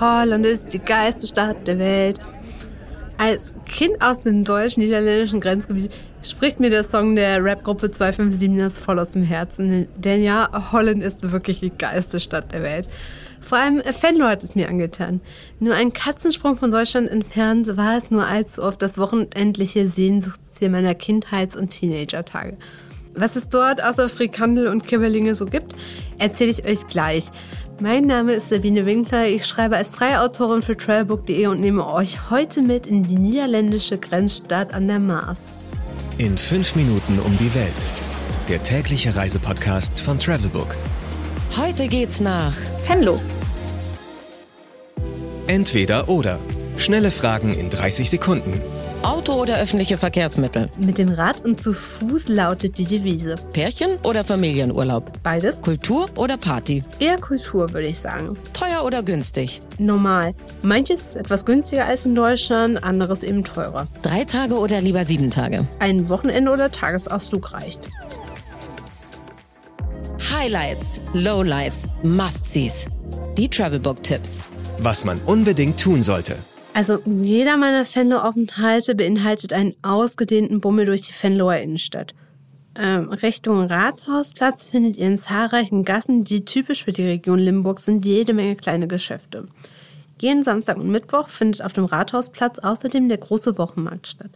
Holland ist die geilste Stadt der Welt. Als Kind aus dem deutsch-niederländischen Grenzgebiet spricht mir der Song der Rapgruppe 257 das voll aus dem Herzen. Denn ja, Holland ist wirklich die geilste Stadt der Welt. Vor allem Venlo hat es mir angetan. Nur ein Katzensprung von Deutschland entfernt war es nur allzu oft das wochenendliche Sehnsuchtsziel meiner Kindheits- und Teenagertage. Was es dort außer Frikandel und Kibberlinge so gibt, erzähle ich euch gleich. Mein Name ist Sabine Winkler. Ich schreibe als freie Autorin für travelbook.de und nehme euch heute mit in die niederländische Grenzstadt an der Maas. In fünf Minuten um die Welt. Der tägliche Reisepodcast von Travelbook. Heute geht's nach Venlo. Entweder oder. Schnelle Fragen in 30 Sekunden. Auto oder öffentliche Verkehrsmittel? Mit dem Rad und zu Fuß lautet die Devise. Pärchen oder Familienurlaub? Beides? Kultur oder Party? Eher Kultur, würde ich sagen. Teuer oder günstig? Normal. Manches ist etwas günstiger als in Deutschland, anderes eben teurer. Drei Tage oder lieber sieben Tage? Ein Wochenende oder Tagesausflug reicht. Highlights, Lowlights, Must-Sees. Die Travelbook-Tipps. Was man unbedingt tun sollte. Also jeder meiner Venlo-Aufenthalte beinhaltet einen ausgedehnten Bummel durch die Venloer Innenstadt. Ähm, Richtung Rathausplatz findet ihr in zahlreichen Gassen, die typisch für die Region Limburg sind, jede Menge kleine Geschäfte. Jeden Samstag und Mittwoch findet auf dem Rathausplatz außerdem der große Wochenmarkt statt.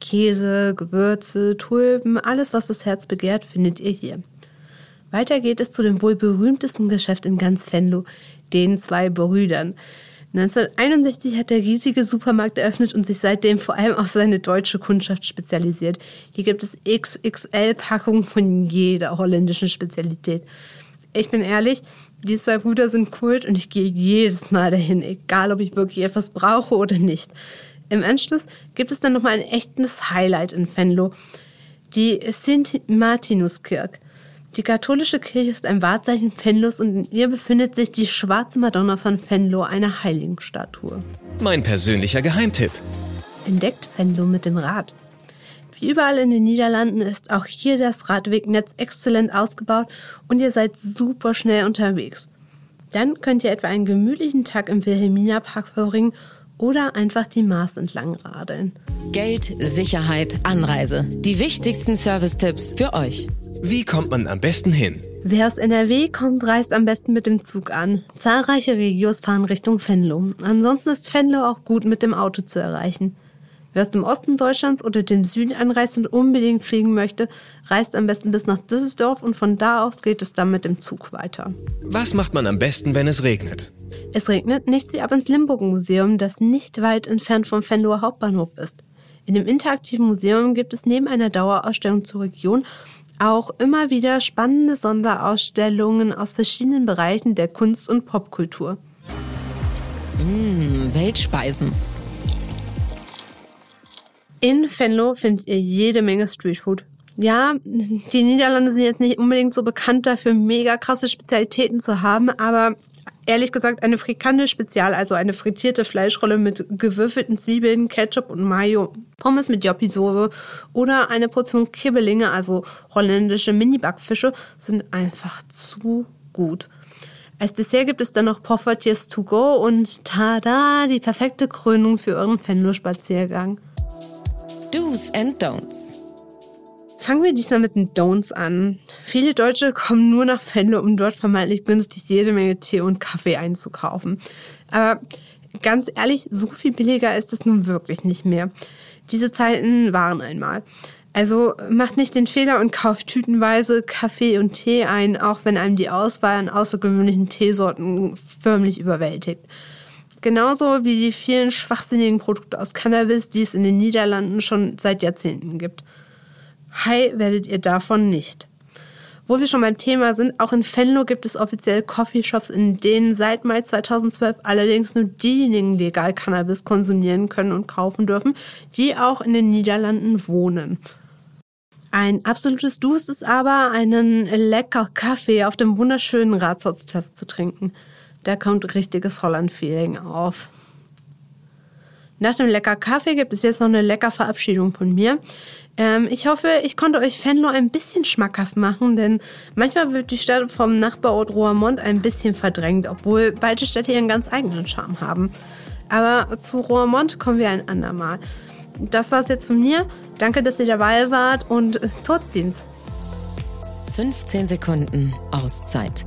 Käse, Gewürze, Tulpen, alles was das Herz begehrt, findet ihr hier. Weiter geht es zu dem wohl berühmtesten Geschäft in ganz Venlo, den zwei Brüdern. 1961 hat der riesige Supermarkt eröffnet und sich seitdem vor allem auf seine deutsche Kundschaft spezialisiert. Hier gibt es XXL-Packungen von jeder holländischen Spezialität. Ich bin ehrlich, die zwei Brüder sind Kult und ich gehe jedes Mal dahin, egal ob ich wirklich etwas brauche oder nicht. Im Anschluss gibt es dann nochmal ein echtes Highlight in Venlo, die Sint Martinuskirk. Die katholische Kirche ist ein Wahrzeichen Venlos und in ihr befindet sich die schwarze Madonna von Venlo, eine Heiligenstatue. Mein persönlicher Geheimtipp. Entdeckt Venlo mit dem Rad. Wie überall in den Niederlanden ist auch hier das Radwegnetz exzellent ausgebaut und ihr seid super schnell unterwegs. Dann könnt ihr etwa einen gemütlichen Tag im Wilhelmina Park verbringen oder einfach die Maas entlang radeln. Geld, Sicherheit, Anreise. Die wichtigsten Service-Tipps für euch. Wie kommt man am besten hin? Wer aus NRW kommt, reist am besten mit dem Zug an. Zahlreiche Regios fahren Richtung Venlo. Ansonsten ist Venlo auch gut mit dem Auto zu erreichen. Wer aus dem Osten Deutschlands oder dem Süden anreist und unbedingt fliegen möchte, reist am besten bis nach Düsseldorf und von da aus geht es dann mit dem Zug weiter. Was macht man am besten, wenn es regnet? Es regnet nichts wie ab ins Limburg-Museum, das nicht weit entfernt vom Venloer Hauptbahnhof ist. In dem interaktiven Museum gibt es neben einer Dauerausstellung zur Region auch immer wieder spannende Sonderausstellungen aus verschiedenen Bereichen der Kunst- und Popkultur. Mmh, Weltspeisen. In Venlo findet ihr jede Menge Streetfood. Ja, die Niederlande sind jetzt nicht unbedingt so bekannt dafür, mega krasse Spezialitäten zu haben, aber ehrlich gesagt eine Frikandel Spezial, also eine frittierte Fleischrolle mit gewürfelten Zwiebeln, Ketchup und Mayo, Pommes mit Joppi-Soße oder eine Portion Kibbelinge, also holländische Mini-Backfische, sind einfach zu gut. Als Dessert gibt es dann noch Poffertjes to go und tada, die perfekte Krönung für euren Venlo-Spaziergang. Do's and Don'ts. Fangen wir diesmal mit den Don'ts an. Viele Deutsche kommen nur nach Venlo, um dort vermeintlich günstig jede Menge Tee und Kaffee einzukaufen. Aber ganz ehrlich, so viel billiger ist es nun wirklich nicht mehr. Diese Zeiten waren einmal. Also macht nicht den Fehler und kauft tütenweise Kaffee und Tee ein, auch wenn einem die Auswahl an außergewöhnlichen Teesorten förmlich überwältigt. Genauso wie die vielen schwachsinnigen Produkte aus Cannabis, die es in den Niederlanden schon seit Jahrzehnten gibt. High werdet ihr davon nicht. Wo wir schon beim Thema sind, auch in Venlo gibt es offiziell Coffeeshops, in denen seit Mai 2012 allerdings nur diejenigen legal Cannabis konsumieren können und kaufen dürfen, die auch in den Niederlanden wohnen. Ein absolutes Du ist es aber, einen lecker Kaffee auf dem wunderschönen Rathausplatz zu trinken. Da kommt richtiges Holland-Feeling auf. Nach dem lecker Kaffee gibt es jetzt noch eine lecker Verabschiedung von mir. Ähm, ich hoffe, ich konnte euch Venlo ein bisschen schmackhaft machen, denn manchmal wird die Stadt vom Nachbarort Roermond ein bisschen verdrängt, obwohl beide Städte ihren ganz eigenen Charme haben. Aber zu Roermond kommen wir ein andermal. Das war's jetzt von mir. Danke, dass ihr dabei wart und tot 15 Sekunden Auszeit